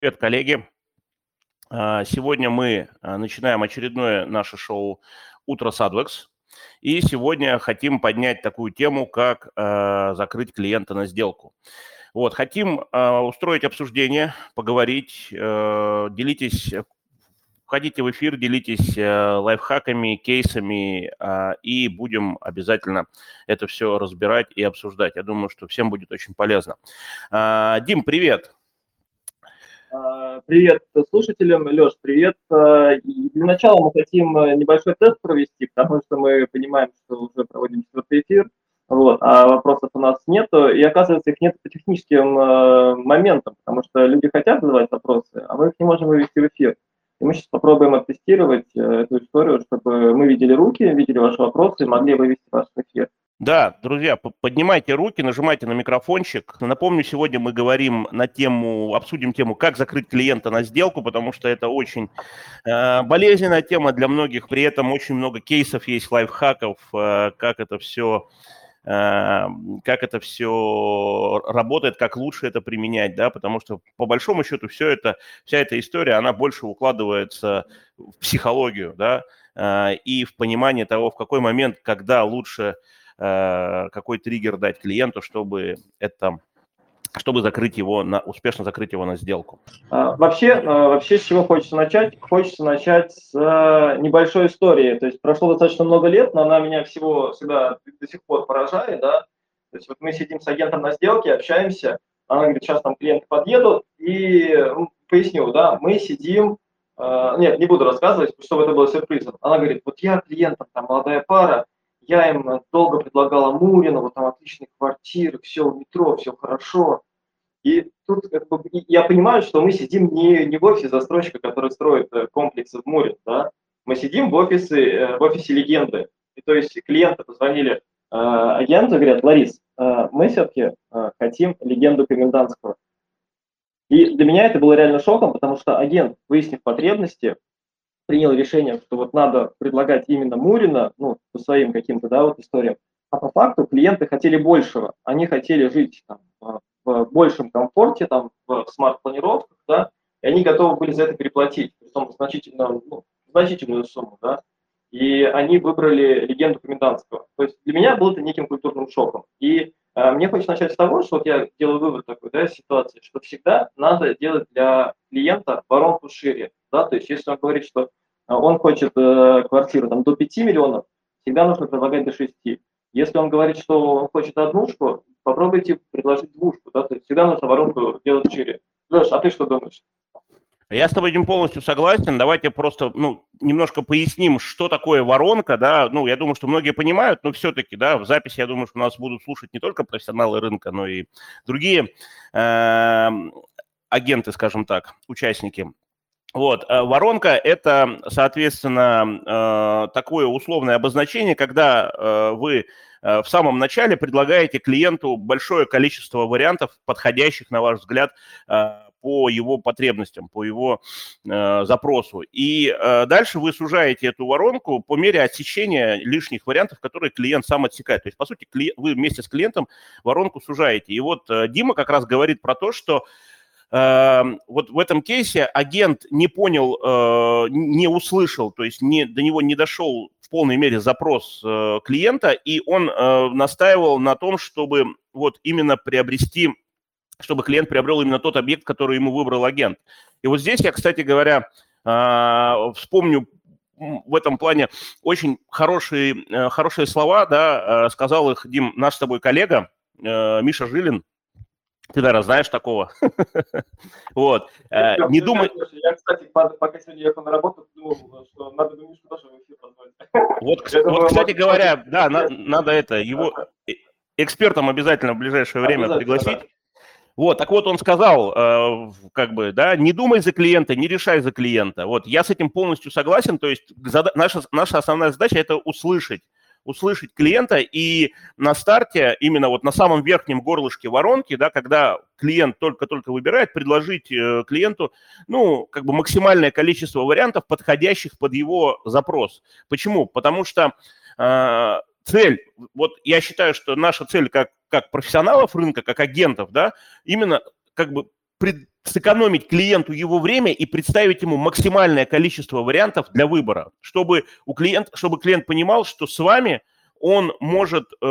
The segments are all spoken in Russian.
Привет, коллеги. А, сегодня мы а, начинаем очередное наше шоу «Утро Садвекс». И сегодня хотим поднять такую тему, как а, закрыть клиента на сделку. Вот, хотим устроить обсуждение, поговорить, делитесь, входите в эфир, делитесь лайфхаками, кейсами, и будем обязательно это все разбирать и обсуждать. Я думаю, что всем будет очень полезно. Дим, привет! Привет слушателям. Леш, привет. И для начала мы хотим э, небольшой тест провести, потому что мы понимаем, что уже проводим четвертый эфир, вот, а вопросов у нас нету, и оказывается, их нет по техническим э, моментам, потому что люди хотят задавать вопросы, а мы их не можем вывести в эфир. И мы сейчас попробуем оттестировать э, эту историю, чтобы мы видели руки, видели ваши вопросы и могли вывести ваш эфир. Да, друзья, поднимайте руки, нажимайте на микрофончик. Напомню, сегодня мы говорим на тему, обсудим тему, как закрыть клиента на сделку, потому что это очень э, болезненная тема для многих. При этом очень много кейсов есть, лайфхаков, э, как это все э, как это все работает, как лучше это применять, да, потому что по большому счету все это, вся эта история, она больше укладывается в психологию, да, э, и в понимание того, в какой момент, когда лучше какой триггер дать клиенту, чтобы это чтобы закрыть его на успешно закрыть его на сделку? А, вообще, а, вообще с чего хочется начать? Хочется начать с э, небольшой истории. То есть прошло достаточно много лет, но она меня всего всегда до сих пор поражает, да. То есть вот мы сидим с агентом на сделке, общаемся, она говорит, сейчас там клиенты подъедут, и поясню, да, мы сидим, э, нет, не буду рассказывать, чтобы это было сюрпризом. Она говорит, вот я клиентам, там молодая пара, я им долго предлагала вот там отличные квартиры, все в метро, все хорошо. И тут как бы, я понимаю, что мы сидим не, не в офисе застройщика, который строит э, комплексы в Муре, да? мы сидим в офисе, э, в офисе легенды. И то есть клиенты позвонили э, агенту, говорят, Ларис, э, мы все-таки э, хотим легенду комендантского. И для меня это было реально шоком, потому что агент, выяснив потребности, принял решение, что вот надо предлагать именно Мурина, ну, по своим каким-то, да, вот историям, а по факту клиенты хотели большего. Они хотели жить там, в большем комфорте, там, в смарт-планировках, да, и они готовы были за это переплатить, притом значительно, ну, значительную сумму, да, и они выбрали легенду комендантского. То есть для меня был это неким культурным шоком. И э, мне хочется начать с того, что вот я делаю вывод такой, да, ситуации, что всегда надо делать для клиента воронку шире, да, то есть если он говорит, что а он хочет э, квартиру там, до 5 миллионов, всегда нужно предлагать до 6. Если он говорит, что он хочет однушку, попробуйте предложить двушку. Да? То есть всегда нужно воронку делать шире. Леш, а ты что думаешь? Я с тобой этим полностью согласен. Давайте просто ну, немножко поясним, что такое воронка. Да? Ну, я думаю, что многие понимают, но все-таки да, в записи, я думаю, что нас будут слушать не только профессионалы рынка, но и другие э, агенты, скажем так, участники. Вот, э, воронка – это, соответственно, э, такое условное обозначение, когда э, вы в самом начале предлагаете клиенту большое количество вариантов, подходящих, на ваш взгляд, по его потребностям, по его запросу. И дальше вы сужаете эту воронку по мере отсечения лишних вариантов, которые клиент сам отсекает. То есть, по сути, вы вместе с клиентом воронку сужаете. И вот Дима как раз говорит про то, что вот в этом кейсе агент не понял, э, не услышал, то есть не, до него не дошел в полной мере запрос э, клиента, и он э, настаивал на том, чтобы вот именно приобрести, чтобы клиент приобрел именно тот объект, который ему выбрал агент. И вот здесь я, кстати говоря, вспомню в этом плане очень хорошие, хорошие слова, да, сказал их, Дим, наш с тобой коллега Миша Жилин, ты, наверное, знаешь такого. вот. Э, не думай... Я, кстати, пока сегодня ехал на работу, думал, что надо бы Мишу тоже в эфир позвать. вот, кстати говоря, да, надо это, его э, экспертом обязательно в ближайшее время пригласить. Вот, так вот он сказал, э, как бы, да, не думай за клиента, не решай за клиента. Вот, я с этим полностью согласен, то есть наша, наша основная задача – это услышать услышать клиента и на старте, именно вот на самом верхнем горлышке воронки, да, когда клиент только-только выбирает, предложить э, клиенту, ну, как бы максимальное количество вариантов, подходящих под его запрос. Почему? Потому что э, цель, вот я считаю, что наша цель как, как профессионалов рынка, как агентов, да, именно как бы пред, сэкономить клиенту его время и представить ему максимальное количество вариантов для выбора, чтобы, у клиент, чтобы клиент понимал, что с вами он может э,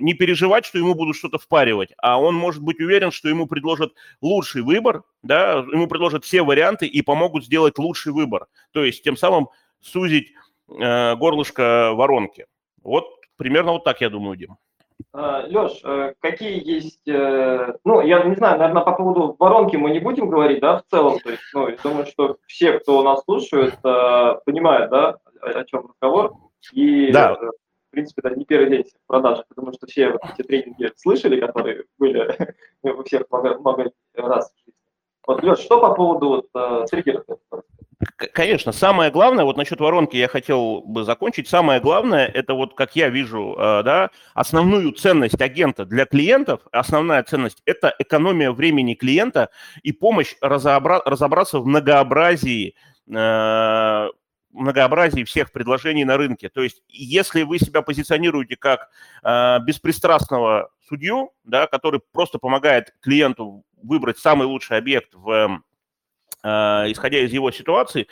не переживать, что ему будут что-то впаривать, а он может быть уверен, что ему предложат лучший выбор, да, ему предложат все варианты и помогут сделать лучший выбор. То есть тем самым сузить э, горлышко воронки. Вот примерно вот так я думаю, Дим. А, Леш, э, какие есть, э, ну, я не знаю, наверное, по поводу воронки мы не будем говорить, да, в целом, то есть, ну, я думаю, что все, кто нас слушает, э, понимают, да, о чем разговор, и да в принципе, это не первый день в потому что все вот эти тренинги слышали, которые были у всех много, много раз. Вот, Леш, что по поводу вот, э, триггеров? Конечно, самое главное, вот насчет воронки я хотел бы закончить, самое главное, это вот, как я вижу, э, да, основную ценность агента для клиентов, основная ценность – это экономия времени клиента и помощь разобра- разобраться в многообразии э, многообразии всех предложений на рынке. То есть, если вы себя позиционируете как э, беспристрастного судью, да, который просто помогает клиенту выбрать самый лучший объект, в, исходя из его ситуации,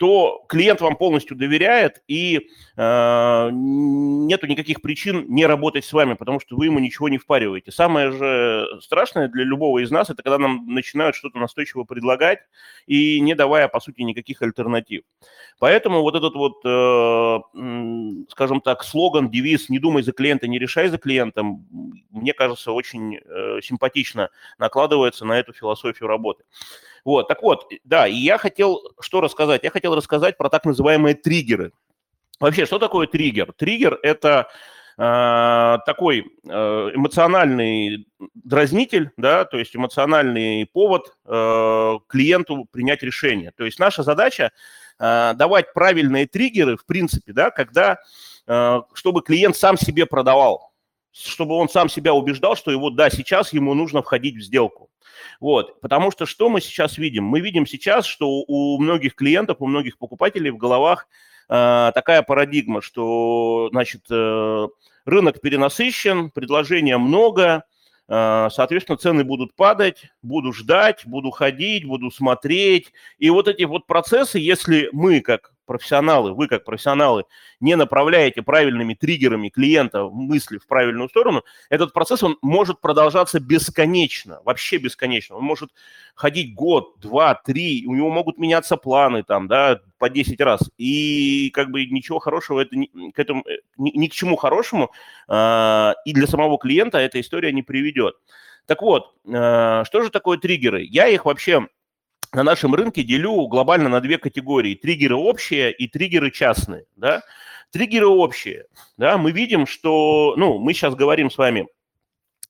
то клиент вам полностью доверяет, и э, нету никаких причин не работать с вами, потому что вы ему ничего не впариваете. Самое же страшное для любого из нас, это когда нам начинают что-то настойчиво предлагать, и не давая, по сути, никаких альтернатив. Поэтому вот этот вот, э, скажем так, слоган, девиз «Не думай за клиента, не решай за клиентом», мне кажется, очень э, симпатично накладывается на эту философию работы. Вот, так вот, да, и я хотел что рассказать? Я хотел рассказать про так называемые триггеры. Вообще, что такое триггер? Триггер – это э, такой э, эмоциональный дразнитель, да, то есть эмоциональный повод э, клиенту принять решение. То есть наша задача э, давать правильные триггеры, в принципе, да, когда, э, чтобы клиент сам себе продавал, чтобы он сам себя убеждал, что его, да, сейчас ему нужно входить в сделку. Вот, потому что что мы сейчас видим? Мы видим сейчас, что у многих клиентов, у многих покупателей в головах э, такая парадигма, что, значит, э, рынок перенасыщен, предложения много, э, соответственно, цены будут падать, буду ждать, буду ходить, буду смотреть. И вот эти вот процессы, если мы, как профессионалы, вы как профессионалы не направляете правильными триггерами клиента мысли в правильную сторону, этот процесс, он может продолжаться бесконечно, вообще бесконечно. Он может ходить год, два, три, у него могут меняться планы там, да, по 10 раз. И как бы ничего хорошего, это ни, к этому, э, ни, ни к чему хорошему э, и для самого клиента эта история не приведет. Так вот, э, что же такое триггеры? Я их вообще на нашем рынке делю глобально на две категории. Триггеры общие и триггеры частные. Да? Триггеры общие. Да? Мы видим, что... Ну, мы сейчас говорим с вами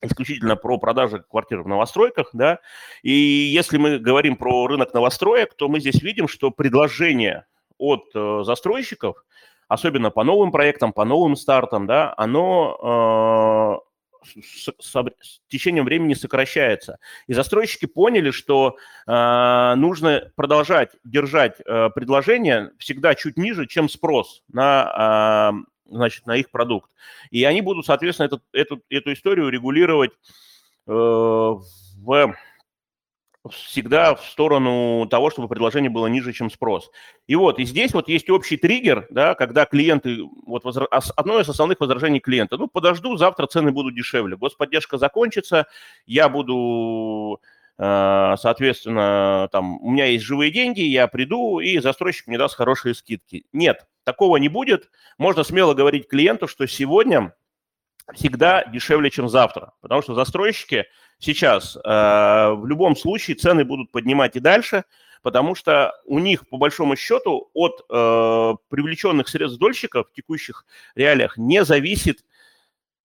исключительно про продажи квартир в новостройках, да, и если мы говорим про рынок новостроек, то мы здесь видим, что предложение от э, застройщиков, особенно по новым проектам, по новым стартам, да, оно э, с, с, с течением времени сокращается. И застройщики поняли, что э, нужно продолжать держать э, предложение всегда чуть ниже, чем спрос на, э, значит, на их продукт. И они будут, соответственно, этот, эту, эту историю регулировать э, в всегда в сторону того, чтобы предложение было ниже, чем спрос. И вот, и здесь вот есть общий триггер, да, когда клиенты, вот возра... одно из основных возражений клиента, ну, подожду, завтра цены будут дешевле, господдержка закончится, я буду, э, соответственно, там, у меня есть живые деньги, я приду, и застройщик мне даст хорошие скидки. Нет, такого не будет. Можно смело говорить клиенту, что сегодня всегда дешевле, чем завтра, потому что застройщики сейчас э, в любом случае цены будут поднимать и дальше, потому что у них, по большому счету, от э, привлеченных средств дольщиков в текущих реалиях не зависит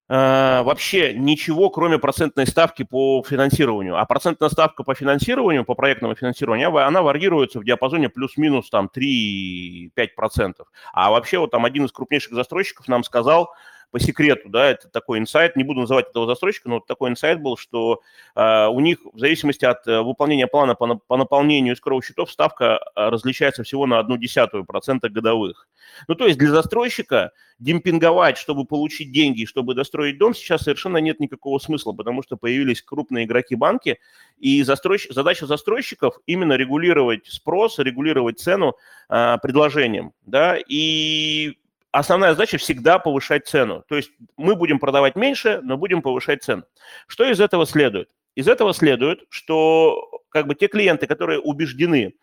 э, вообще ничего, кроме процентной ставки по финансированию. А процентная ставка по финансированию, по проектному финансированию, она варьируется в диапазоне плюс-минус там 3-5%. А вообще вот там один из крупнейших застройщиков нам сказал, по секрету, да, это такой инсайт, не буду называть этого застройщика, но вот такой инсайт был, что э, у них в зависимости от э, выполнения плана по, по наполнению искровых счетов ставка э, различается всего на одну десятую процента годовых. Ну, то есть для застройщика демпинговать, чтобы получить деньги, чтобы достроить дом, сейчас совершенно нет никакого смысла, потому что появились крупные игроки банки, и застройщ... задача застройщиков именно регулировать спрос, регулировать цену э, предложением, да, и основная задача всегда повышать цену. То есть мы будем продавать меньше, но будем повышать цену. Что из этого следует? Из этого следует, что как бы те клиенты, которые убеждены,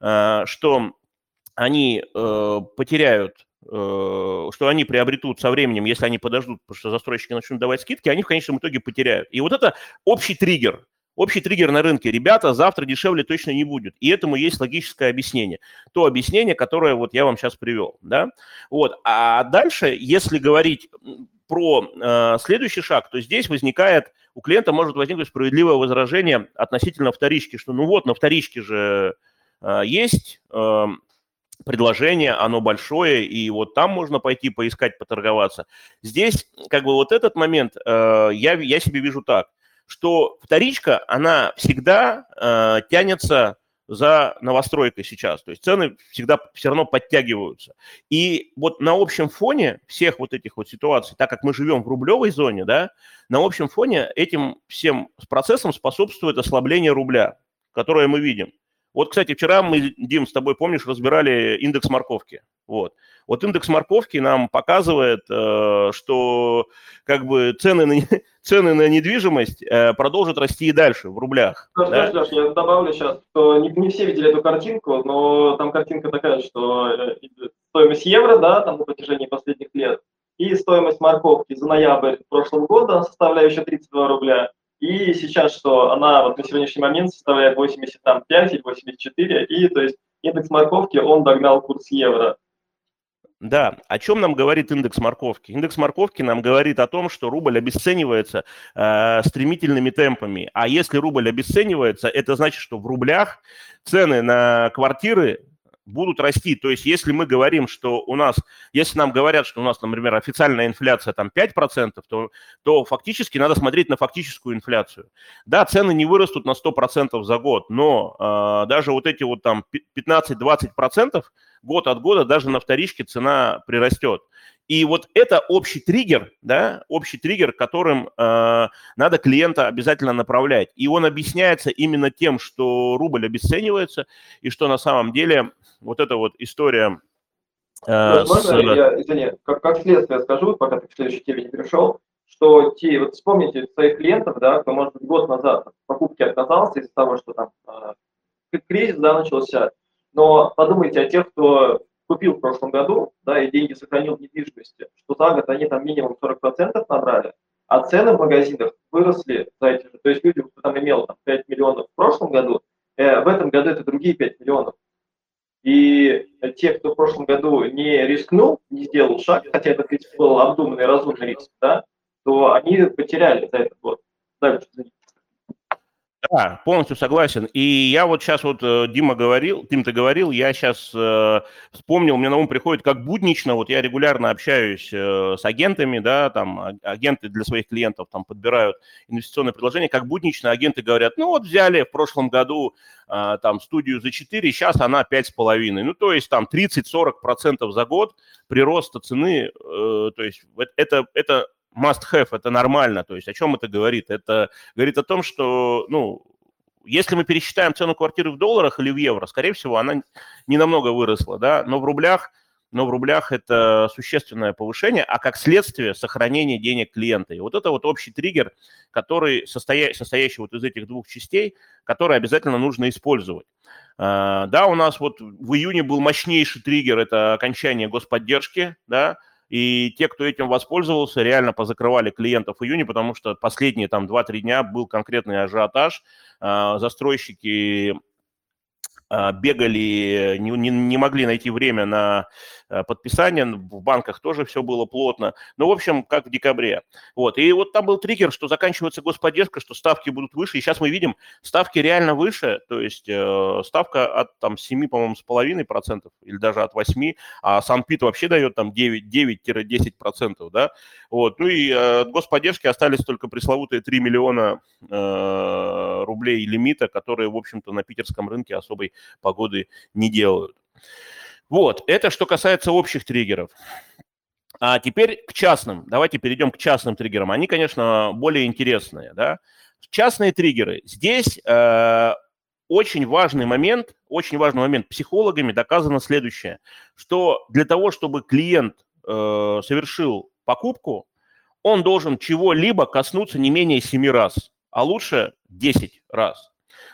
э, что они э, потеряют Э, что они приобретут со временем, если они подождут, потому что застройщики начнут давать скидки, они в конечном итоге потеряют. И вот это общий триггер, общий триггер на рынке. Ребята, завтра дешевле точно не будет. И этому есть логическое объяснение. То объяснение, которое вот я вам сейчас привел. Да? Вот. А дальше, если говорить про э, следующий шаг, то здесь возникает, у клиента может возникнуть справедливое возражение относительно вторички, что ну вот, на вторичке же э, есть... Э, предложение, оно большое, и вот там можно пойти поискать, поторговаться. Здесь как бы вот этот момент э, я, я себе вижу так, что вторичка, она всегда э, тянется за новостройкой сейчас. То есть цены всегда все равно подтягиваются. И вот на общем фоне всех вот этих вот ситуаций, так как мы живем в рублевой зоне, да, на общем фоне этим всем процессом способствует ослабление рубля, которое мы видим. Вот, кстати, вчера мы, Дим, с тобой, помнишь, разбирали индекс морковки. Вот. Вот индекс морковки нам показывает, э, что как бы цены на, цены на недвижимость э, продолжат расти и дальше в рублях. Леш, да? Леш, я добавлю сейчас, что не, не все видели эту картинку, но там картинка такая, что э, стоимость евро, да, там на протяжении последних лет, и стоимость морковки за ноябрь прошлого года, составляющая 32 рубля, и сейчас, что она вот на сегодняшний момент составляет 85 или 84, и то есть индекс морковки, он догнал курс евро. Да, о чем нам говорит индекс морковки? Индекс морковки нам говорит о том, что рубль обесценивается э, стремительными темпами. А если рубль обесценивается, это значит, что в рублях цены на квартиры будут расти. То есть если мы говорим, что у нас, если нам говорят, что у нас, например, официальная инфляция там 5%, то, то фактически надо смотреть на фактическую инфляцию. Да, цены не вырастут на 100% за год, но э, даже вот эти вот там 15-20% год от года даже на вторичке цена прирастет. И вот это общий триггер, да, общий триггер, которым э, надо клиента обязательно направлять. И он объясняется именно тем, что рубль обесценивается, и что на самом деле вот эта вот история... Э, Можно с... я, извини, как, как следствие скажу, пока ты к следующей теме не перешел, что те, вот вспомните своих клиентов, да, кто, может быть, год назад от покупки отказался из-за того, что там э, кризис, да, начался, но подумайте о тех, кто купил в прошлом году, да, и деньги сохранил в недвижимости, что за год они там минимум 40% набрали, а цены в магазинах выросли за эти же. То есть люди, кто там имел там, 5 миллионов в прошлом году, э, в этом году это другие 5 миллионов. И те, кто в прошлом году не рискнул, не сделал шаг, хотя это, был обдуманный, разумный риск, да, то они потеряли за этот год. Дальше, да, полностью согласен. И я вот сейчас вот, э, Дима говорил, Дим, ты говорил, я сейчас э, вспомнил, мне на ум приходит, как буднично, вот я регулярно общаюсь э, с агентами, да, там а, агенты для своих клиентов там подбирают инвестиционные предложения, как буднично агенты говорят, ну вот взяли в прошлом году э, там студию за 4, сейчас она 5,5. Ну то есть там 30-40% за год прироста цены, э, то есть это, это must have, это нормально. То есть о чем это говорит? Это говорит о том, что, ну, если мы пересчитаем цену квартиры в долларах или в евро, скорее всего, она не намного выросла, да, но в рублях, но в рублях это существенное повышение, а как следствие сохранение денег клиента. И вот это вот общий триггер, который состоя... состоящий вот из этих двух частей, который обязательно нужно использовать. А, да, у нас вот в июне был мощнейший триггер, это окончание господдержки, да, и те, кто этим воспользовался, реально позакрывали клиентов в июне, потому что последние там 2-3 дня был конкретный ажиотаж. А, застройщики а, бегали, не, не, не могли найти время на подписания, в банках тоже все было плотно. Ну, в общем, как в декабре. Вот. И вот там был триггер, что заканчивается господдержка, что ставки будут выше. И сейчас мы видим, ставки реально выше, то есть э, ставка от там 7, по-моему, с половиной процентов или даже от 8, а Санпит вообще дает там 9-10 процентов, да. Вот. Ну и э, от господдержки остались только пресловутые 3 миллиона э, рублей лимита, которые, в общем-то, на питерском рынке особой погоды не делают. Вот, это что касается общих триггеров. А теперь к частным. Давайте перейдем к частным триггерам. Они, конечно, более интересные. Да? Частные триггеры. Здесь э, очень важный момент, очень важный момент. Психологами доказано следующее, что для того, чтобы клиент э, совершил покупку, он должен чего-либо коснуться не менее 7 раз, а лучше 10 раз.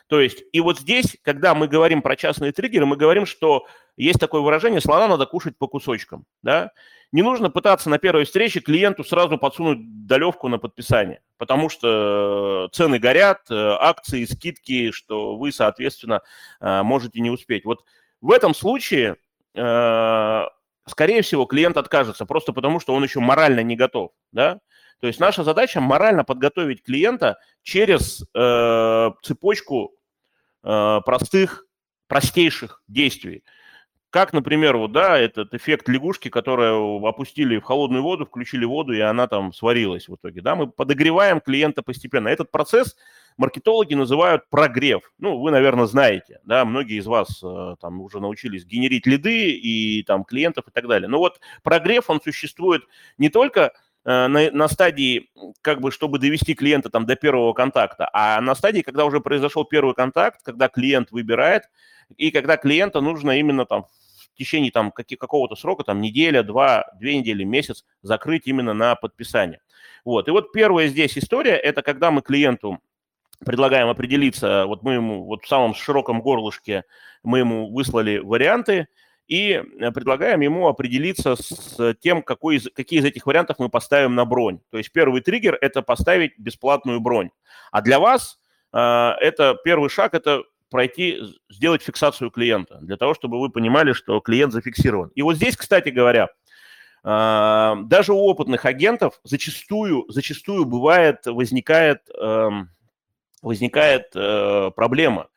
То есть, и вот здесь, когда мы говорим про частные триггеры, мы говорим, что есть такое выражение, слона надо кушать по кусочкам, да. Не нужно пытаться на первой встрече клиенту сразу подсунуть долевку на подписание, потому что э, цены горят, э, акции, скидки, что вы, соответственно, э, можете не успеть. Вот в этом случае, скорее всего, клиент откажется, просто потому что он еще морально не готов, да. То есть наша задача морально подготовить клиента через э, цепочку э, простых, простейших действий. Как, например, вот, да, этот эффект лягушки, которую опустили в холодную воду, включили воду, и она там сварилась в итоге. Да? Мы подогреваем клиента постепенно. Этот процесс маркетологи называют прогрев. Ну, вы, наверное, знаете, да, многие из вас э, там уже научились генерить лиды и там клиентов и так далее. Но вот прогрев, он существует не только на, на стадии, как бы, чтобы довести клиента там до первого контакта, а на стадии, когда уже произошел первый контакт, когда клиент выбирает, и когда клиента нужно именно там в течение там каких, какого-то срока, там неделя, два, две недели, месяц закрыть именно на подписание. Вот. И вот первая здесь история, это когда мы клиенту предлагаем определиться, вот мы ему вот в самом широком горлышке мы ему выслали варианты, и э, предлагаем ему определиться с тем, какой из, какие из этих вариантов мы поставим на бронь. То есть первый триггер – это поставить бесплатную бронь. А для вас э, это первый шаг – это пройти, сделать фиксацию клиента, для того, чтобы вы понимали, что клиент зафиксирован. И вот здесь, кстати говоря, э, даже у опытных агентов зачастую, зачастую бывает, возникает, э, возникает э, проблема.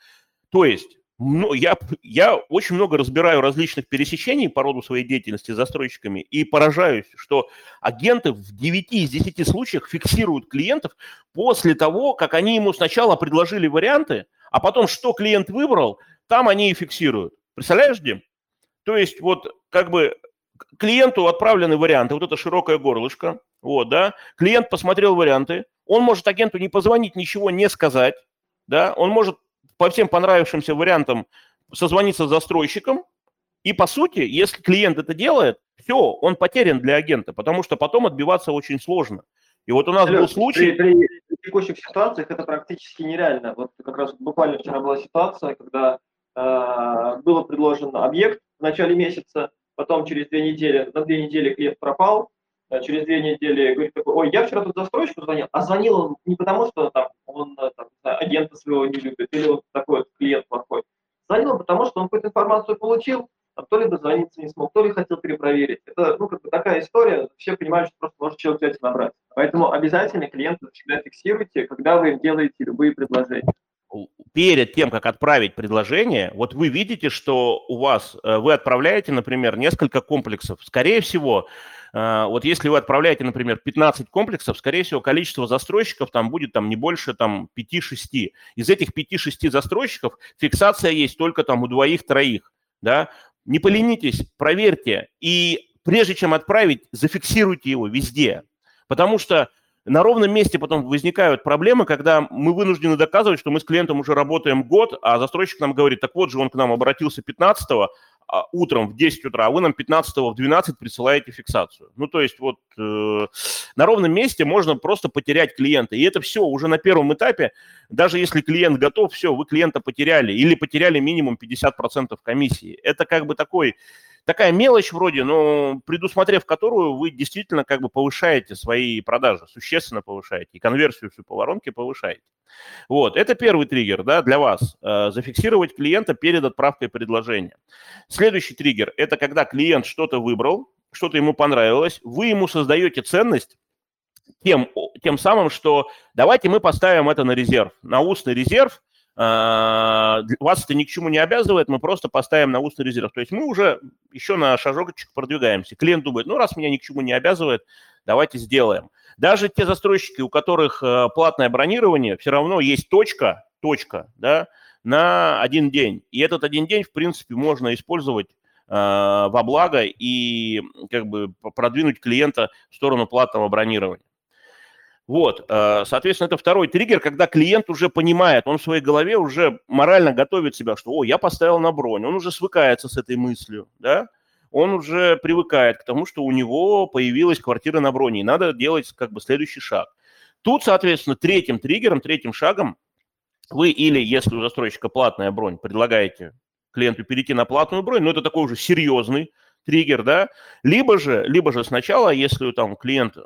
То есть ну, я, я очень много разбираю различных пересечений по роду своей деятельности с застройщиками и поражаюсь, что агенты в 9 из 10 случаях фиксируют клиентов после того, как они ему сначала предложили варианты, а потом, что клиент выбрал, там они и фиксируют. Представляешь, Дим? То есть вот как бы клиенту отправлены варианты, вот это широкое горлышко, вот, да, клиент посмотрел варианты, он может агенту не позвонить, ничего не сказать, да, он может по всем понравившимся вариантам созвониться с застройщиком, и по сути, если клиент это делает, все, он потерян для агента, потому что потом отбиваться очень сложно. И вот у нас Сереж, был случай... При, при текущих ситуациях это практически нереально. Вот как раз буквально вчера была ситуация, когда э, было предложено объект в начале месяца, потом через две недели, на две недели клиент пропал, через две недели говорит такой, ой, я вчера тут застройщику звонил, а звонил он не потому, что там, он э, там, агента своего не любит, или он такой вот клиент плохой. Звонил он потому, что он какую-то информацию получил, а то ли дозвониться не смог, то ли хотел перепроверить. Это, ну, как бы такая история, все понимают, что просто может человек взять и набрать. Поэтому обязательно клиента всегда фиксируйте, когда вы делаете любые предложения перед тем, как отправить предложение, вот вы видите, что у вас, э, вы отправляете, например, несколько комплексов. Скорее всего, э, вот если вы отправляете, например, 15 комплексов, скорее всего, количество застройщиков там будет там не больше там 5-6. Из этих 5-6 застройщиков фиксация есть только там у двоих-троих, да. Не поленитесь, проверьте, и прежде чем отправить, зафиксируйте его везде, потому что на ровном месте потом возникают проблемы, когда мы вынуждены доказывать, что мы с клиентом уже работаем год, а застройщик нам говорит, так вот же он к нам обратился 15 а, утром в 10 утра, а вы нам 15 в 12 присылаете фиксацию. Ну, то есть вот э, на ровном месте можно просто потерять клиента. И это все уже на первом этапе, даже если клиент готов, все, вы клиента потеряли или потеряли минимум 50% комиссии. Это как бы такой такая мелочь вроде, но предусмотрев которую вы действительно как бы повышаете свои продажи, существенно повышаете, и конверсию всю по воронке повышаете. Вот, это первый триггер, да, для вас. Э, зафиксировать клиента перед отправкой предложения. Следующий триггер – это когда клиент что-то выбрал, что-то ему понравилось, вы ему создаете ценность, тем, тем самым, что давайте мы поставим это на резерв, на устный резерв, вас это ни к чему не обязывает, мы просто поставим на устный резерв. То есть мы уже еще на шажочек продвигаемся. Клиент думает, ну раз меня ни к чему не обязывает, давайте сделаем. Даже те застройщики, у которых э, платное бронирование, все равно есть точка, точка, да, на один день. И этот один день, в принципе, можно использовать э, во благо и как бы продвинуть клиента в сторону платного бронирования. Вот, э, соответственно, это второй триггер, когда клиент уже понимает, он в своей голове уже морально готовит себя, что, о, я поставил на бронь, он уже свыкается с этой мыслью, да, он уже привыкает к тому, что у него появилась квартира на броне, и надо делать как бы следующий шаг. Тут, соответственно, третьим триггером, третьим шагом вы или, если у застройщика платная бронь, предлагаете клиенту перейти на платную бронь, но это такой уже серьезный триггер, да, либо же, либо же сначала, если там клиент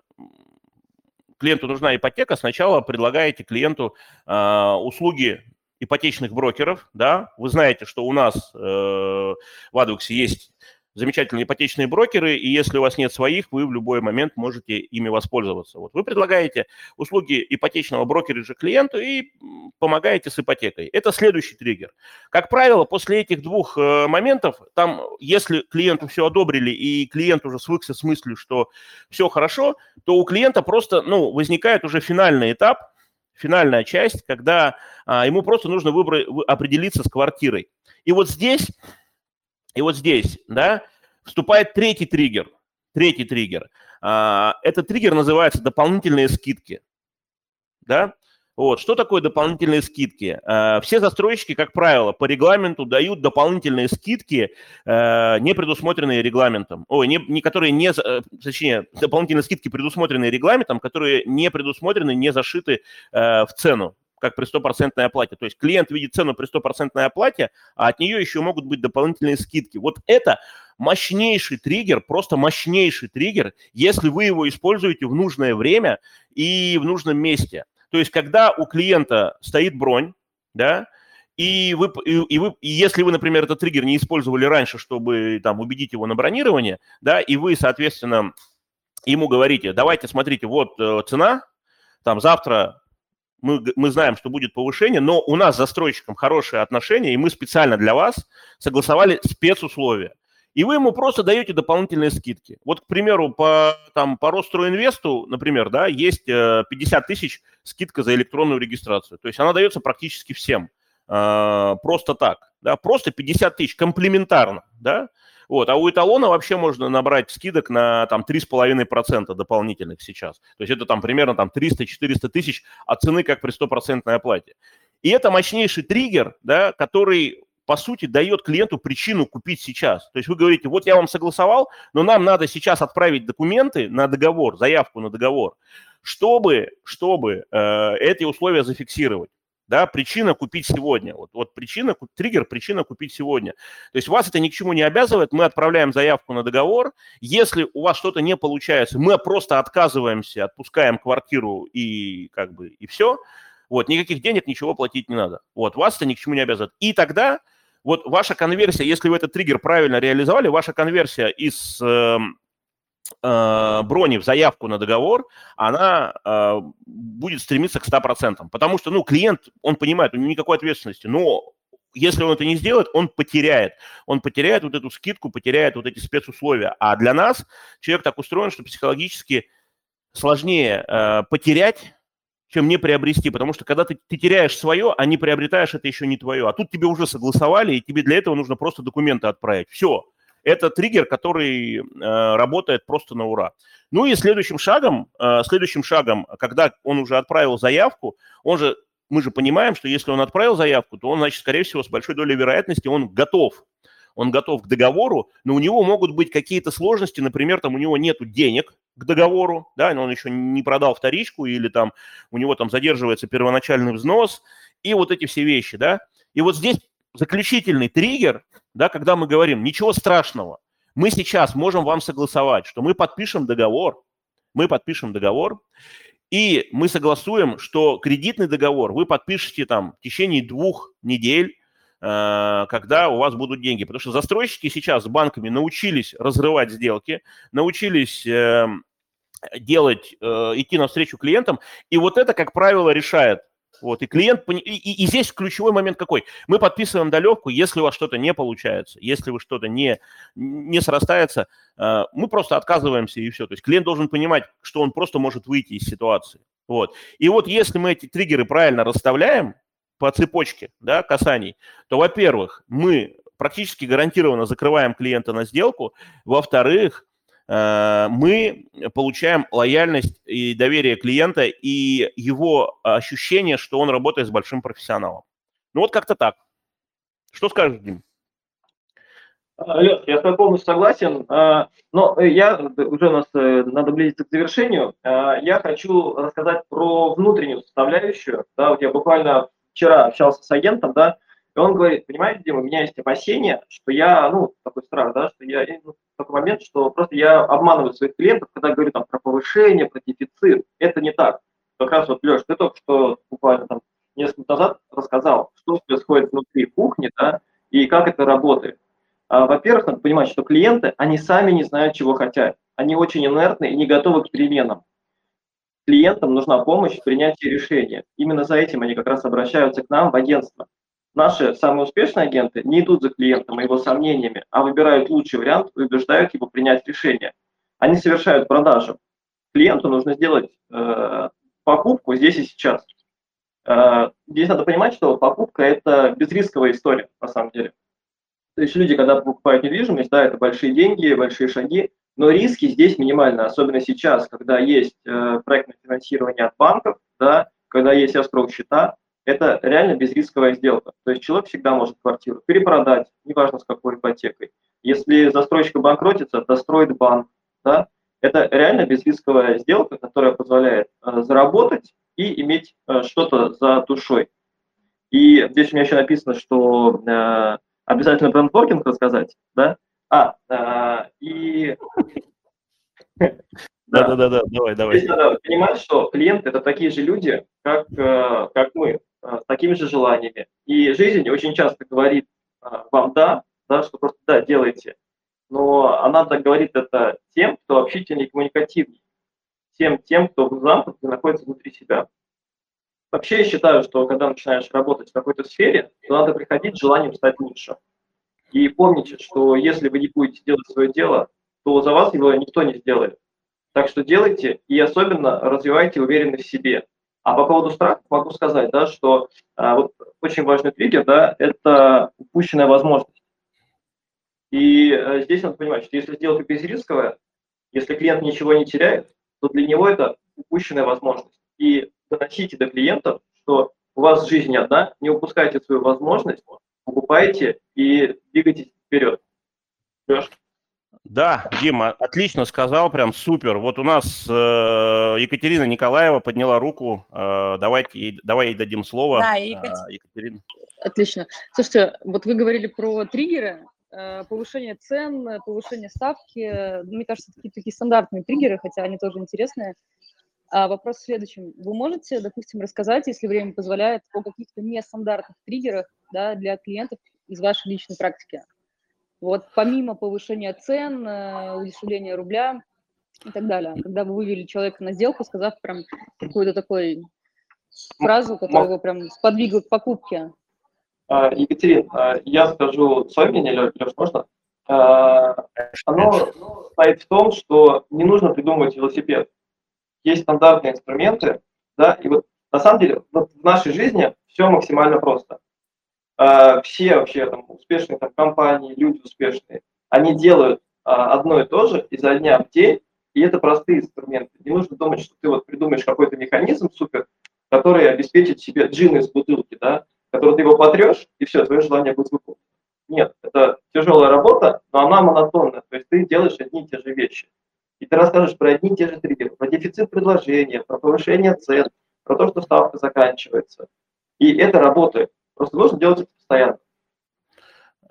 клиенту нужна ипотека, сначала предлагаете клиенту э, услуги ипотечных брокеров, да, вы знаете, что у нас э, в Адуксе есть замечательные ипотечные брокеры, и если у вас нет своих, вы в любой момент можете ими воспользоваться. Вот вы предлагаете услуги ипотечного брокера же клиенту и помогаете с ипотекой. Это следующий триггер. Как правило, после этих двух э, моментов, там, если клиенту все одобрили и клиент уже свыкся с мыслью, что все хорошо, то у клиента просто, ну, возникает уже финальный этап, финальная часть, когда а, ему просто нужно выбрать, определиться с квартирой. И вот здесь и вот здесь, да, вступает третий триггер. Третий триггер. А, этот триггер называется дополнительные скидки. Да? Вот. Что такое дополнительные скидки? А, все застройщики, как правило, по регламенту дают дополнительные скидки, а, не предусмотренные регламентом. Ой, не, не которые не, э, точнее, дополнительные скидки, предусмотренные регламентом, которые не предусмотрены, не зашиты в цену как при стопроцентной оплате. То есть клиент видит цену при стопроцентной оплате, а от нее еще могут быть дополнительные скидки. Вот это мощнейший триггер, просто мощнейший триггер, если вы его используете в нужное время и в нужном месте. То есть когда у клиента стоит бронь, да, и, вы, и, вы, и если вы, например, этот триггер не использовали раньше, чтобы там убедить его на бронирование, да, и вы, соответственно, ему говорите, давайте, смотрите, вот э, цена, там завтра мы, мы знаем, что будет повышение, но у нас с застройщиком хорошие отношения, и мы специально для вас согласовали спецусловия. И вы ему просто даете дополнительные скидки. Вот, к примеру, по, там, по Росстроинвесту, например, да, есть 50 э, тысяч скидка за электронную регистрацию. То есть она дается практически всем. Э, просто так. Да, просто 50 тысяч, комплементарно. Да? Вот, а у эталона вообще можно набрать скидок на там 3,5% дополнительных сейчас. То есть это там примерно там 300-400 тысяч от цены как при стопроцентной оплате. И это мощнейший триггер, да, который по сути, дает клиенту причину купить сейчас. То есть вы говорите, вот я вам согласовал, но нам надо сейчас отправить документы на договор, заявку на договор, чтобы, чтобы э, эти условия зафиксировать да, причина купить сегодня. Вот, вот причина, триггер, причина купить сегодня. То есть вас это ни к чему не обязывает, мы отправляем заявку на договор. Если у вас что-то не получается, мы просто отказываемся, отпускаем квартиру и как бы и все. Вот, никаких денег, ничего платить не надо. Вот, вас это ни к чему не обязывает. И тогда вот ваша конверсия, если вы этот триггер правильно реализовали, ваша конверсия из э, э, брони в заявку на договор, она э, будет стремиться к 100%. Потому что, ну, клиент, он понимает, у него никакой ответственности, но если он это не сделает, он потеряет. Он потеряет вот эту скидку, потеряет вот эти спецусловия. А для нас человек так устроен, что психологически сложнее э, потерять, чем не приобрести. Потому что когда ты, ты теряешь свое, а не приобретаешь, это еще не твое. А тут тебе уже согласовали, и тебе для этого нужно просто документы отправить. Все. Это триггер, который э, работает просто на ура. Ну и следующим шагом, э, следующим шагом, когда он уже отправил заявку, он же, мы же понимаем, что если он отправил заявку, то он, значит, скорее всего, с большой долей вероятности он готов. Он готов к договору, но у него могут быть какие-то сложности, например, там у него нет денег к договору, да, он еще не продал вторичку или там у него там задерживается первоначальный взнос и вот эти все вещи, да. И вот здесь заключительный триггер, да, когда мы говорим, ничего страшного, Мы сейчас можем вам согласовать, что мы подпишем договор, мы подпишем договор, и мы согласуем, что кредитный договор вы подпишете там в течение двух недель, э, когда у вас будут деньги. Потому что застройщики сейчас с банками научились разрывать сделки, научились эм, делать, э, идти навстречу клиентам, и вот это, как правило, решает вот, и клиент, и, и, и здесь ключевой момент какой? Мы подписываем долевку, если у вас что-то не получается, если вы что-то не, не срастается, э, мы просто отказываемся и все. То есть клиент должен понимать, что он просто может выйти из ситуации. Вот. И вот если мы эти триггеры правильно расставляем по цепочке да, касаний, то, во-первых, мы практически гарантированно закрываем клиента на сделку, во-вторых, мы получаем лояльность и доверие клиента и его ощущение, что он работает с большим профессионалом. Ну вот как-то так. Что скажешь, Дим? Леш, я с тобой полностью согласен, а, но я, уже у нас э, надо близиться к завершению, а, я хочу рассказать про внутреннюю составляющую. Да, вот я буквально вчера общался с агентом, да, и он говорит, понимаете, Дима, у меня есть опасение, что я, ну, такой страх, да, что я, ну, такой момент, что просто я обманываю своих клиентов, когда говорю там про повышение, про дефицит. Это не так. Как раз вот, Леш, ты только что буквально там несколько назад рассказал, что происходит внутри кухни, да, и как это работает. А, во-первых, надо понимать, что клиенты, они сами не знают, чего хотят. Они очень инертны и не готовы к переменам. Клиентам нужна помощь в принятии решения. Именно за этим они как раз обращаются к нам в агентство. Наши самые успешные агенты не идут за клиентом и его сомнениями, а выбирают лучший вариант и убеждают его принять решение. Они совершают продажу. Клиенту нужно сделать э, покупку здесь и сейчас. Э, здесь надо понимать, что покупка – это безрисковая история, на самом деле. То есть люди, когда покупают недвижимость, да, это большие деньги, большие шаги, но риски здесь минимальны, особенно сейчас, когда есть э, проектное финансирование от банков, да, когда есть escrow счета, это реально безрисковая сделка. То есть человек всегда может квартиру перепродать, неважно с какой ипотекой. Если застройщик банкротится, достроит банк. Да? Это реально безрисковая сделка, которая позволяет э, заработать и иметь э, что-то за душой. И здесь у меня еще написано, что э, обязательно брендворкинг рассказать, да? А, э, и... Да-да-да, давай, давай. Здесь надо понимать, что клиенты – это такие же люди, как, э, как мы. Э, с такими же желаниями. И жизнь очень часто говорит э, вам «да», да, что просто «да, делайте», но она так говорит это тем, кто общительнее и коммуникативнее, тем, тем, кто замкнут и находится внутри себя. Вообще я считаю, что когда начинаешь работать в какой-то сфере, то надо приходить с желанием стать лучше. И помните, что если вы не будете делать свое дело, то за вас его никто не сделает. Так что делайте и особенно развивайте уверенность в себе. А по поводу страха могу сказать, да, что а, вот очень важный триггер, да, это упущенная возможность. И а, здесь надо понимать, что если сделка безрисковая, если клиент ничего не теряет, то для него это упущенная возможность. И доносите до клиентов, что у вас жизнь одна, не упускайте свою возможность, покупайте и двигайтесь вперед. Леш? Да, Дима, отлично сказал, прям супер. Вот у нас э, Екатерина Николаева подняла руку. Э, давайте давай ей дадим слово. Да, Екатер... э, Екатерина. Отлично. Слушайте, вот вы говорили про триггеры, э, повышение цен, повышение ставки. Мне кажется, такие, такие стандартные триггеры, хотя они тоже интересные. А вопрос в следующем. Вы можете, допустим, рассказать, если время позволяет, о каких-то нестандартных триггерах да, для клиентов из вашей личной практики? Вот помимо повышения цен, э, удешевления рубля и так далее, когда вы вывели человека на сделку, сказав прям какую-то такую фразу, которая его прям сподвигла к покупке. А, Екатерин, а, я скажу свое мнение, Леш, можно? А, оно стоит в том, что не нужно придумывать велосипед. Есть стандартные инструменты, да, и вот на самом деле вот в нашей жизни все максимально просто. А, все вообще там успешные там, компании, люди успешные, они делают а, одно и то же изо дня в день, и это простые инструменты. Не нужно думать, что ты вот придумаешь какой-то механизм супер, который обеспечит себе джин из бутылки, да, который ты его потрешь, и все, твое желание будет выполнено. Нет, это тяжелая работа, но она монотонная, то есть ты делаешь одни и те же вещи. И ты расскажешь про одни и те же триггеры, про дефицит предложения, про повышение цен, про то, что ставка заканчивается. И это работает. Просто нужно делать это постоянно.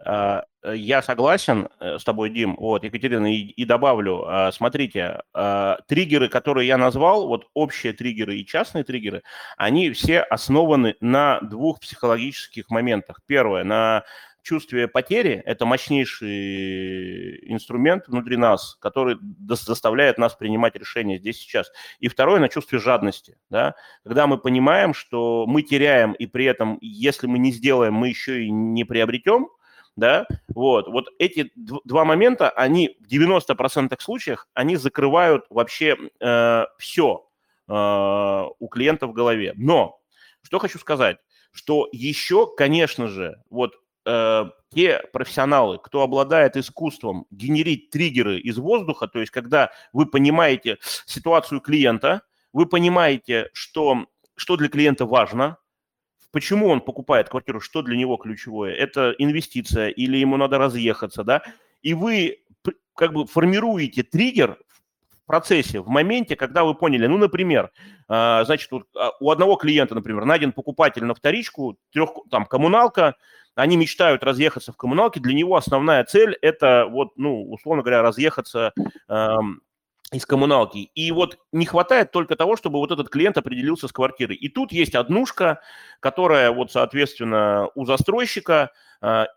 А, я согласен э, с тобой, Дим. Вот, Екатерина, и, и добавлю. А, смотрите, а, триггеры, которые я назвал, вот общие триггеры и частные триггеры, они все основаны на двух психологических моментах. Первое, на чувстве потери – это мощнейший инструмент внутри нас, который заставляет нас принимать решения здесь сейчас. И второе – на чувстве жадности. Да? Когда мы понимаем, что мы теряем, и при этом, если мы не сделаем, мы еще и не приобретем, да, вот, вот эти два момента, они в 90% случаях, они закрывают вообще э, все э, у клиента в голове. Но, что хочу сказать, что еще, конечно же, вот э, те профессионалы, кто обладает искусством генерить триггеры из воздуха, то есть когда вы понимаете ситуацию клиента, вы понимаете, что, что для клиента важно, почему он покупает квартиру, что для него ключевое, это инвестиция или ему надо разъехаться, да, и вы как бы формируете триггер в процессе, в моменте, когда вы поняли, ну, например, а, значит, а, у одного клиента, например, найден покупатель на вторичку, трех, там, коммуналка, они мечтают разъехаться в коммуналке, для него основная цель – это, вот, ну, условно говоря, разъехаться эм, из коммуналки. И вот не хватает только того, чтобы вот этот клиент определился с квартирой. И тут есть однушка, которая вот, соответственно, у застройщика –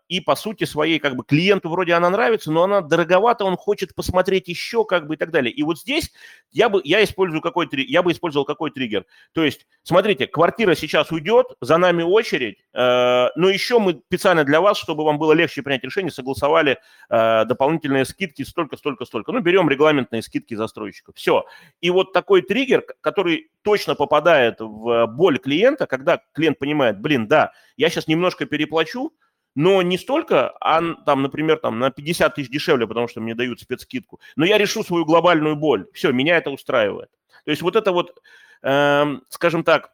и по сути своей как бы клиенту вроде она нравится, но она дороговата, он хочет посмотреть еще как бы и так далее. И вот здесь я бы, я использую какой я бы использовал какой триггер. То есть, смотрите, квартира сейчас уйдет, за нами очередь, э, но еще мы специально для вас, чтобы вам было легче принять решение, согласовали э, дополнительные скидки столько, столько, столько. Ну, берем регламентные скидки застройщиков. Все. И вот такой триггер, который точно попадает в боль клиента, когда клиент понимает, блин, да, я сейчас немножко переплачу, но не столько, а там, например, там на 50 тысяч дешевле, потому что мне дают спецскидку, но я решу свою глобальную боль. Все, меня это устраивает. То есть вот это вот, э, скажем так,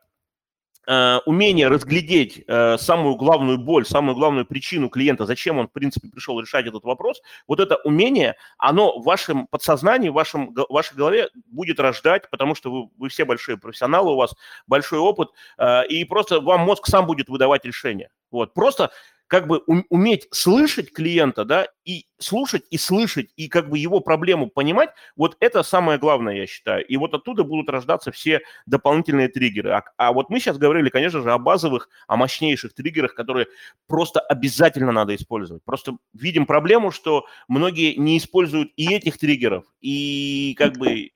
э, умение разглядеть э, самую главную боль, самую главную причину клиента, зачем он, в принципе, пришел решать этот вопрос, вот это умение, оно в вашем подсознании, в вашем, в вашей голове будет рождать, потому что вы, вы все большие профессионалы, у вас большой опыт, э, и просто вам мозг сам будет выдавать решение. Вот, просто как бы уметь слышать клиента, да, и слушать, и слышать, и как бы его проблему понимать, вот это самое главное, я считаю. И вот оттуда будут рождаться все дополнительные триггеры. А, а вот мы сейчас говорили, конечно же, о базовых, о мощнейших триггерах, которые просто обязательно надо использовать. Просто видим проблему, что многие не используют и этих триггеров, и как бы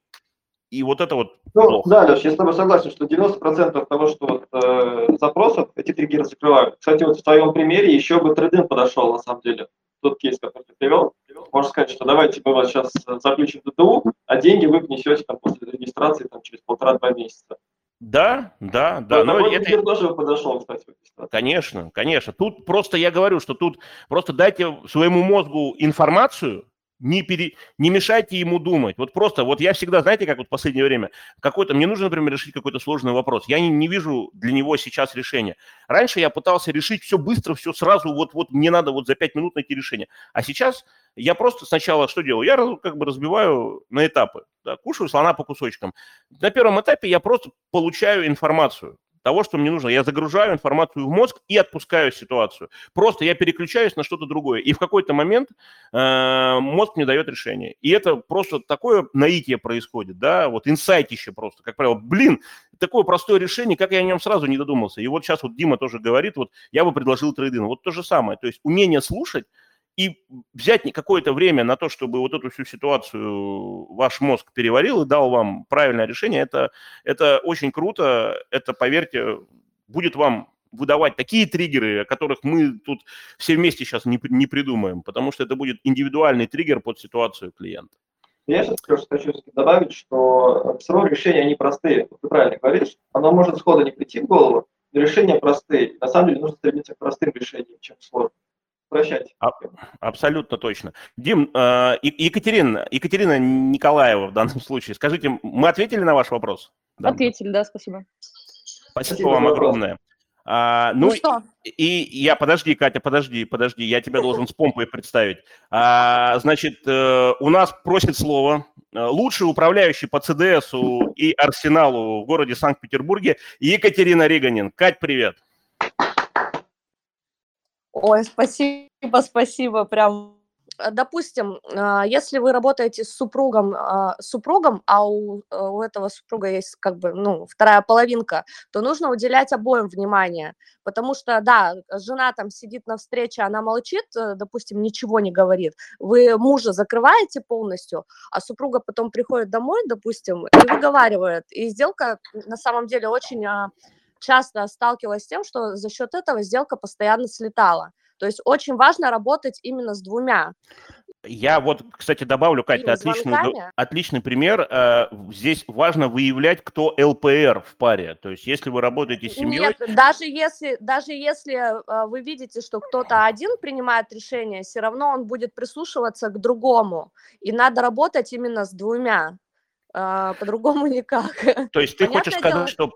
и вот это вот ну, плохо. Да, Леш, я с тобой согласен, что 90% того, что вот, э, запросов эти триггеры закрывают. Кстати, вот в твоем примере еще бы трейдинг подошел, на самом деле. Тот кейс, который ты привел, можно сказать, что давайте мы вас сейчас заключим в ДТУ, а деньги вы внесете там, после регистрации там, через полтора-два месяца. Да, да, да. Но, но это тоже подошел, кстати. Конечно, конечно. Тут просто я говорю, что тут просто дайте своему мозгу информацию, не, пере, не мешайте ему думать. Вот просто, вот я всегда, знаете, как вот в последнее время, какой-то, мне нужно, например, решить какой-то сложный вопрос. Я не, не вижу для него сейчас решения. Раньше я пытался решить все быстро, все сразу, вот, вот мне надо вот за пять минут найти решение. А сейчас я просто сначала что делаю? Я как бы разбиваю на этапы, да, кушаю слона по кусочкам. На первом этапе я просто получаю информацию того, что мне нужно. Я загружаю информацию в мозг и отпускаю ситуацию. Просто я переключаюсь на что-то другое. И в какой-то момент э, мозг мне дает решение. И это просто такое наитие происходит, да, вот инсайтище просто, как правило. Блин, такое простое решение, как я о нем сразу не додумался. И вот сейчас вот Дима тоже говорит, вот я бы предложил трейдинг. Вот то же самое. То есть умение слушать, и взять какое-то время на то, чтобы вот эту всю ситуацию ваш мозг переварил и дал вам правильное решение, это, это очень круто. Это, поверьте, будет вам выдавать такие триггеры, о которых мы тут все вместе сейчас не, не придумаем, потому что это будет индивидуальный триггер под ситуацию клиента. Я сейчас тоже хочу добавить, что все равно решения, они простые. Ты правильно говоришь, оно может сходу не прийти в голову, но решения простые. На самом деле нужно стремиться к простым решениям, чем сложным прощать. А, абсолютно точно. Дим, э, Екатерина, Екатерина Николаева в данном случае, скажите, мы ответили на ваш вопрос? Да. Ответили, да, спасибо. Спасибо, спасибо вам огромное. А, ну, ну что? И, и я, подожди, Катя, подожди, подожди, я тебя должен с помпой представить. А, значит, э, у нас просит слово э, лучший управляющий по ЦДСу и Арсеналу в городе Санкт-Петербурге Екатерина Риганин. Кать, привет. Ой, спасибо, спасибо, прям. Э, допустим, а, если вы работаете с супругом, а, с супругом, а у, э, у этого супруга есть как бы, ну, вторая половинка, то нужно уделять обоим внимание, потому что, да, жена там сидит на встрече, она молчит, э, допустим, ничего не говорит, вы мужа закрываете полностью, а супруга потом приходит домой, допустим, и выговаривает, и сделка на самом деле очень а, часто сталкивалась с тем, что за счет этого сделка постоянно слетала. То есть очень важно работать именно с двумя. Я вот, кстати, добавлю, Катя, отличный, отличный пример. Э, здесь важно выявлять, кто ЛПР в паре. То есть, если вы работаете с семьей... Нет, даже если, даже если э, вы видите, что кто-то один принимает решение, все равно он будет прислушиваться к другому. И надо работать именно с двумя. Э, по-другому никак. То есть ты Понятное хочешь сказать, дело... что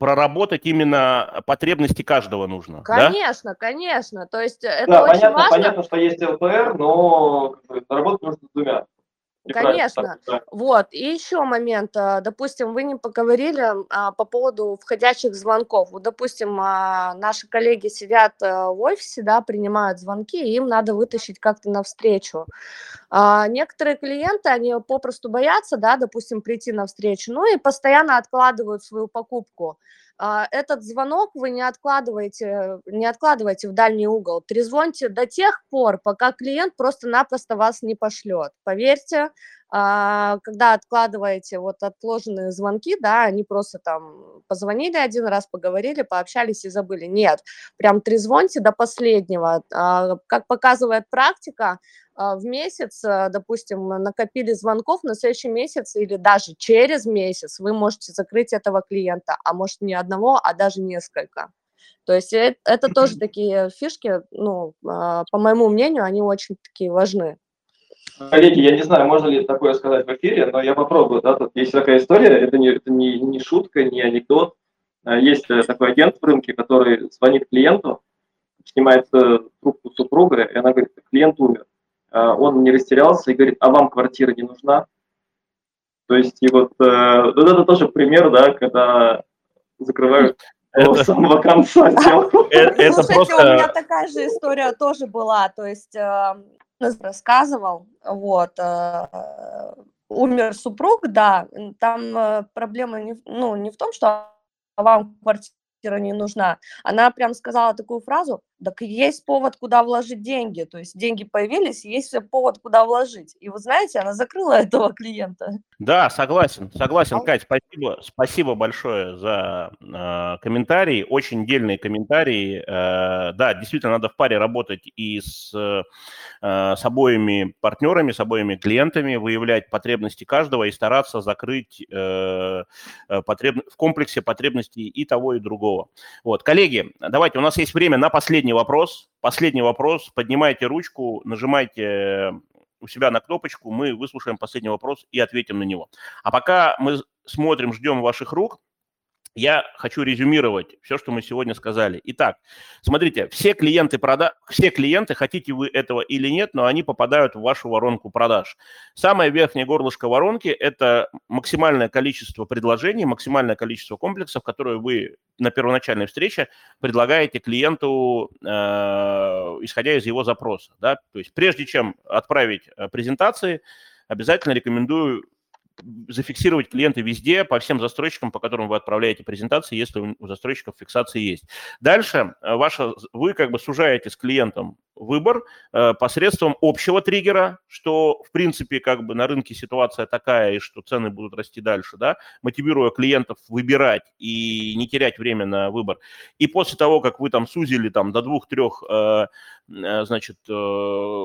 проработать именно потребности каждого нужно. Конечно, да? конечно. То есть это да, очень понятно, важно. понятно, что есть ЛПР, но работать нужно с двумя. Конечно. Вот. И еще момент. А, допустим, вы не поговорили а, по поводу входящих звонков. Вот, допустим, а, наши коллеги сидят а, в офисе, да, принимают звонки, и им надо вытащить как-то навстречу. А, некоторые клиенты, они попросту боятся, да, допустим, прийти навстречу, ну и постоянно откладывают свою покупку. А, этот звонок вы не откладываете, не откладывайте в дальний угол. Трезвоньте до тех пор, пока клиент просто-напросто вас не пошлет. Поверьте, а, когда откладываете вот отложенные звонки, да, они просто там позвонили один раз, поговорили, пообщались и забыли. Нет, прям трезвоньте до последнего. А, как показывает практика, в месяц, допустим, накопили звонков, на следующий месяц или даже через месяц вы можете закрыть этого клиента, а может не одного, а даже несколько. То есть это, это тоже такие фишки, ну, по моему мнению, они очень такие важны. Коллеги, я не знаю, можно ли такое сказать в эфире, но я попробую. Да? Тут есть такая история, это не, это не, не шутка, не анекдот. А, есть э, такой агент в рынке, который звонит клиенту, снимает э, трубку супруга, и она говорит, клиент умер. А, он не растерялся и говорит, а вам квартира не нужна? То есть, и вот, э, вот это тоже пример, да, когда закрывают это, самого конца сделку. Это, Слушайте, просто... у меня такая же история тоже была, то есть рассказывал, вот, э, умер супруг, да, там э, проблема не, ну, не в том, что вам квартира не нужна, она прям сказала такую фразу, так есть повод, куда вложить деньги. То есть деньги появились, есть повод, куда вложить. И вы знаете, она закрыла этого клиента. Да, согласен, согласен, а... Кать, спасибо, спасибо большое за э, комментарии, очень дельные комментарии. Э, да, действительно, надо в паре работать и с, э, с обоими партнерами, с обоими клиентами, выявлять потребности каждого и стараться закрыть э, э потреб... в комплексе потребностей и того, и другого. Вот, коллеги, давайте, у нас есть время на последний последний вопрос. Последний вопрос. Поднимайте ручку, нажимайте э, у себя на кнопочку, мы выслушаем последний вопрос и ответим на него. А пока мы смотрим, ждем ваших рук, я хочу резюмировать все, что мы сегодня сказали. Итак, смотрите, все клиенты, прода... все клиенты, хотите вы этого или нет, но они попадают в вашу воронку продаж. Самое верхнее горлышко воронки – это максимальное количество предложений, максимальное количество комплексов, которые вы на первоначальной встрече предлагаете клиенту, э, исходя из его запроса. Да? То есть прежде чем отправить э, презентации, обязательно рекомендую зафиксировать клиента везде, по всем застройщикам, по которым вы отправляете презентации, если у застройщиков фиксации есть. Дальше э, ваша, вы как бы сужаете с клиентом выбор э, посредством общего триггера, что, в принципе, как бы на рынке ситуация такая, и что цены будут расти дальше, да, мотивируя клиентов выбирать и не терять время на выбор. И после того, как вы там сузили там до двух-трех, э, э, значит,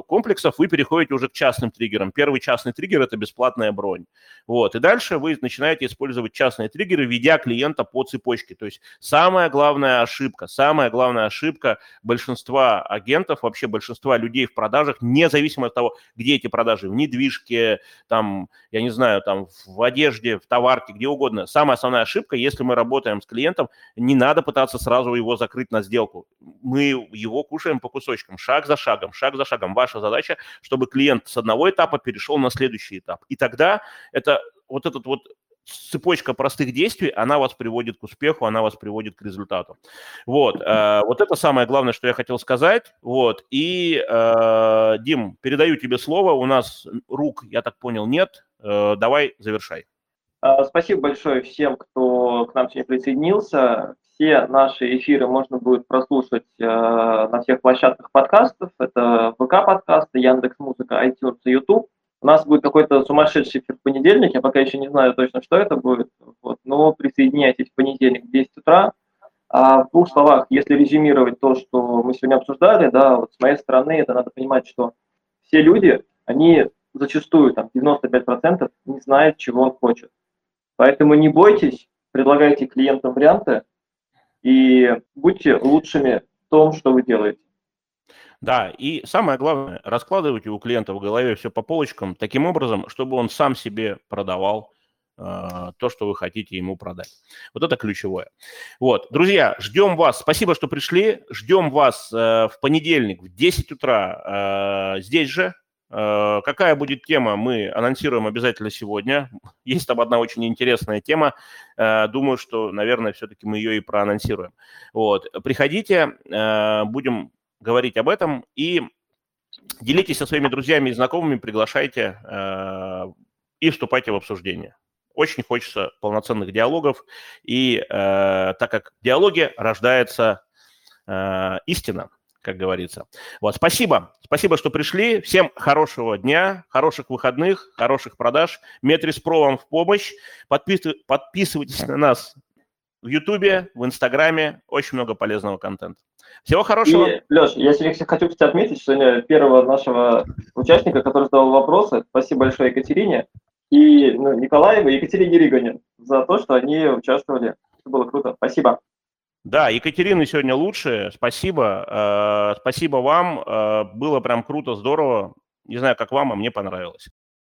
комплексов, вы переходите уже к частным триггерам. Первый частный триггер – это бесплатная бронь. Вот, и дальше вы начинаете использовать частные триггеры, ведя клиента по цепочке. То есть самая главная ошибка, самая главная ошибка большинства агентов вообще вообще большинства людей в продажах, независимо от того, где эти продажи, в недвижке, там, я не знаю, там, в одежде, в товарке, где угодно. Самая основная ошибка, если мы работаем с клиентом, не надо пытаться сразу его закрыть на сделку. Мы его кушаем по кусочкам, шаг за шагом, шаг за шагом. Ваша задача, чтобы клиент с одного этапа перешел на следующий этап. И тогда это вот этот вот цепочка простых действий, она вас приводит к успеху, она вас приводит к результату. Вот, э, вот это самое главное, что я хотел сказать. Вот, и, э, Дим, передаю тебе слово, у нас рук, я так понял, нет, э, давай завершай. А, спасибо большое всем, кто к нам сегодня присоединился. Все наши эфиры можно будет прослушать э, на всех площадках подкастов. Это ВК-подкасты, Яндекс.Музыка, iTunes и YouTube. У нас будет какой-то сумасшедший эфир в понедельник, я пока еще не знаю точно, что это будет, вот, но присоединяйтесь в понедельник в 10 утра. А в двух словах, если резюмировать то, что мы сегодня обсуждали, да, вот с моей стороны, это надо понимать, что все люди, они зачастую, там, 95% не знают, чего он хочет. Поэтому не бойтесь, предлагайте клиентам варианты и будьте лучшими в том, что вы делаете. Да, и самое главное, раскладывайте у клиента в голове все по полочкам таким образом, чтобы он сам себе продавал э, то, что вы хотите ему продать. Вот это ключевое. Вот, друзья, ждем вас. Спасибо, что пришли. Ждем вас э, в понедельник в 10 утра э, здесь же. Э, какая будет тема, мы анонсируем обязательно сегодня. Есть там одна очень интересная тема. Э, думаю, что, наверное, все-таки мы ее и проанонсируем. Вот. Приходите, э, будем говорить об этом и делитесь со своими друзьями и знакомыми, приглашайте э, и вступайте в обсуждение. Очень хочется полноценных диалогов, и э, так как в диалоге рождается э, истина, как говорится. Вот, спасибо. Спасибо, что пришли. Всем хорошего дня, хороших выходных, хороших продаж. Метрис Про вам в помощь. Подписывайтесь на нас в Ютубе, в Инстаграме. Очень много полезного контента. Всего хорошего. И, Леш, я сегодня хочу кстати, отметить, что сегодня первого нашего участника, который задал вопросы, спасибо большое Екатерине и ну, Николаеву и Екатерине Ригане за то, что они участвовали. Это было круто. Спасибо. Да, Екатерина сегодня лучшая. Спасибо. Э, спасибо вам. Э, было прям круто, здорово. Не знаю, как вам, а мне понравилось.